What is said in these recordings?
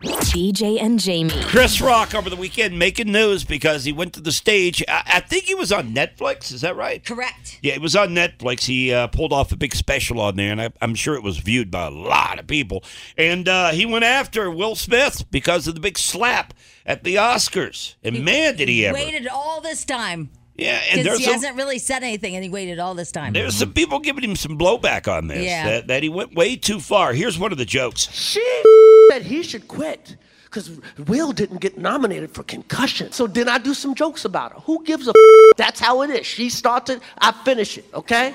BJ and Jamie. Chris Rock over the weekend making news because he went to the stage. I, I think he was on Netflix. Is that right? Correct. Yeah, it was on Netflix. He uh, pulled off a big special on there, and I, I'm sure it was viewed by a lot of people. And uh, he went after Will Smith because of the big slap at the Oscars. And man, did he ever! Waited all this time. Yeah, and there's he some, hasn't really said anything and he waited all this time. there's some people giving him some blowback on this. Yeah. That, that he went way too far. Here's one of the jokes. She said he should quit because Will didn't get nominated for concussion. So then I do some jokes about her. Who gives a? That's how it is. She started, I finish it. Okay,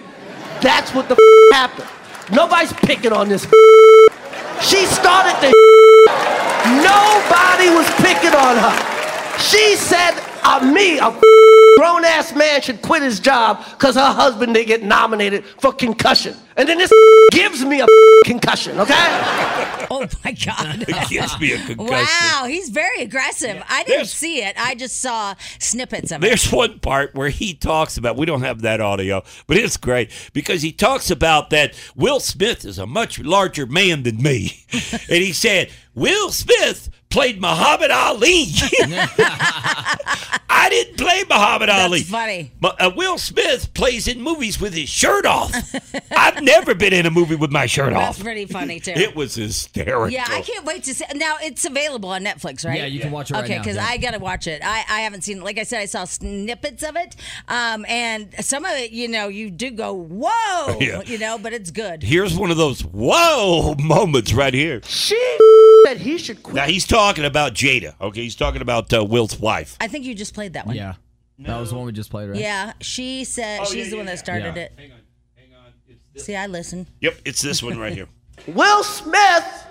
that's what the happened. Nobody's picking on this. She started the. Nobody was picking on her. She said, uh, "Me, a grown ass man, should quit his job because her husband didn't get nominated for concussion." And then this gives me a concussion. Okay. oh my God. It gives me a concussion. Wow, he's very aggressive. I didn't There's- see it. I just saw snippets of it. There's one part where he talks about, we don't have that audio, but it's great because he talks about that Will Smith is a much larger man than me. and he said, Will Smith played Muhammad Ali. I didn't play Muhammad Ali. funny. But, uh, Will Smith plays in movies with his shirt off. I've never been in a movie with my shirt off. That's pretty funny too. It was hysterical. yeah, I can't wait to see. Now it's available on Netflix, right? Yeah, you can watch it right okay, because yeah. I gotta watch it. I, I haven't seen it. Like I said, I saw snippets of it, um, and some of it, you know, you do go whoa, Yeah. you know, but it's good. Here's one of those whoa moments right here. She said he should quit. Now he's talking about Jada. Okay, he's talking about uh, Will's wife. I think you just played that one. Yeah. That was the one we just played, right? Yeah, she said Oh, she's yeah, the one that started yeah. it. See, I listen. Yep, it's this one right here. Will Smith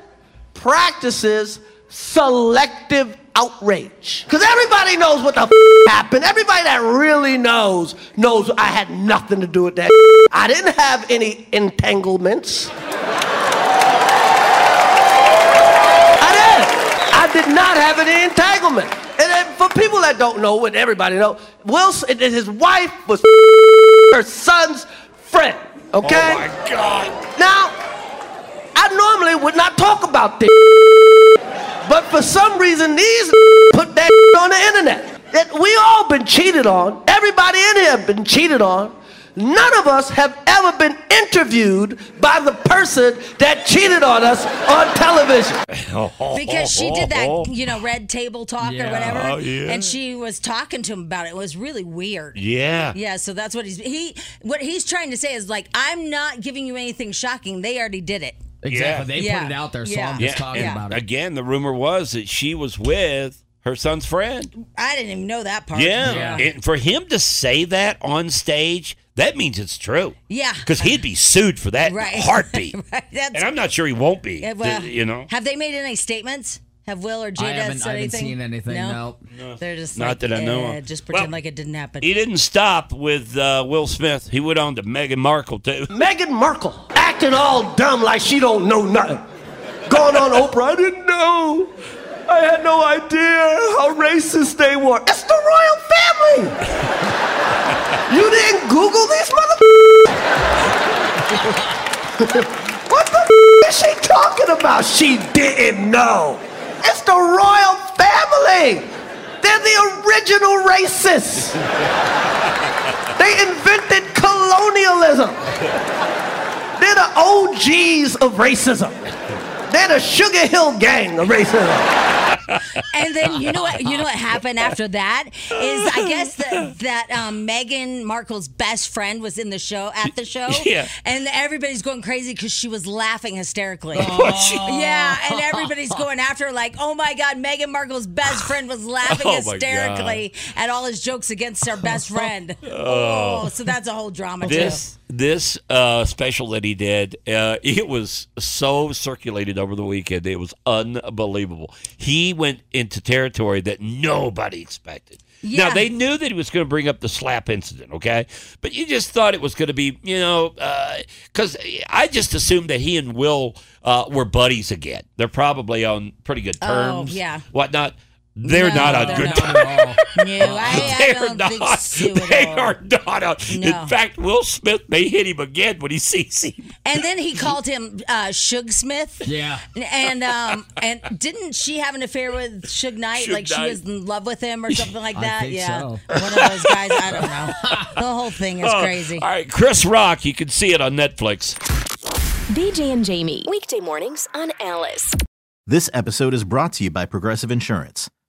practices selective outrage. Because everybody knows what the f- happened. Everybody that really knows knows I had nothing to do with that. I didn't have any entanglements. I didn't. I did not have any entanglement. And then for people that don't know, and everybody know, Will, his wife was her son's friend. Okay. Oh my God. Now, I normally would not talk about this, but for some reason these put that on the internet. That we all been cheated on. Everybody in here been cheated on. None of us have ever been interviewed by the person that cheated on us on television. Because she did that, you know, red table talk Yeah. or whatever, Oh, yeah. and she was talking to him about it. It was really weird. Yeah. Yeah, so that's what he's he what he's trying to say is like I'm not giving you anything shocking. They already did it. Exactly. They Yeah. put it out there, so Yeah. I'm just Yeah, talking and about it. Again, the rumor was that she was with her son's friend. I didn't even know that part. Yeah. Yeah. And for him to say that on stage, that means it's true. Yeah. Because he'd be sued for that Right. heartbeat. Right, that's- And I'm not sure he won't be. Yeah, well, th- you know? Have they made any statements? Have Will or Jada I haven't, said I haven't anything? seen anything. No. They're just Not like, that I know eh, of. Just pretend Well, like it didn't happen. He didn't stop with uh, Will Smith. He went on to Meghan Markle, too. Meghan Markle acting all dumb like she don't know nothing. Going on Oprah, I didn't know. I had no idea how racist they were. It's the royal family. Google these motherfuckers? what the is she talking about? She didn't know. It's the royal family. They're the original racists. they invented colonialism. They're the OGs of racism. They're the Sugar Hill gang of racism. And then you know what? You know what happened after that is I guess that that um, Meghan Markle's best friend was in the show at the show. Yeah. And everybody's going crazy because she was laughing hysterically. Yeah, and everybody's going after her like, oh my God, Meghan Markle's best friend was laughing Oh hysterically at all his jokes against her best friend. Oh, so that's a whole drama This this uh, special that he did, uh, it was so circulated over the weekend. It was unbelievable. He went into territory that nobody expected. Yeah. Now, they knew that he was going to bring up the slap incident, okay? But you just thought it was going to be, you know, because I just assumed that he and Will uh, were buddies again. They're probably on pretty good terms, Oh, terms. yeah. Whatnot. They're No, not on they're good not. terms. No, I, I They're don't not. think so at They all. are not. On. No. In fact, Will Smith may hit him again when he sees him. And then he called him uh, Suge Smith. Yeah. And um and didn't she have an affair with Suge Knight? Suge like she was in love with him or something like I that? think yeah. so. One of those guys. I don't know. The whole thing is crazy. All right, Chris Rock. You can see it on Netflix. BJ and Jamie. Weekday mornings on Alice. This episode is brought to you by Progressive Insurance.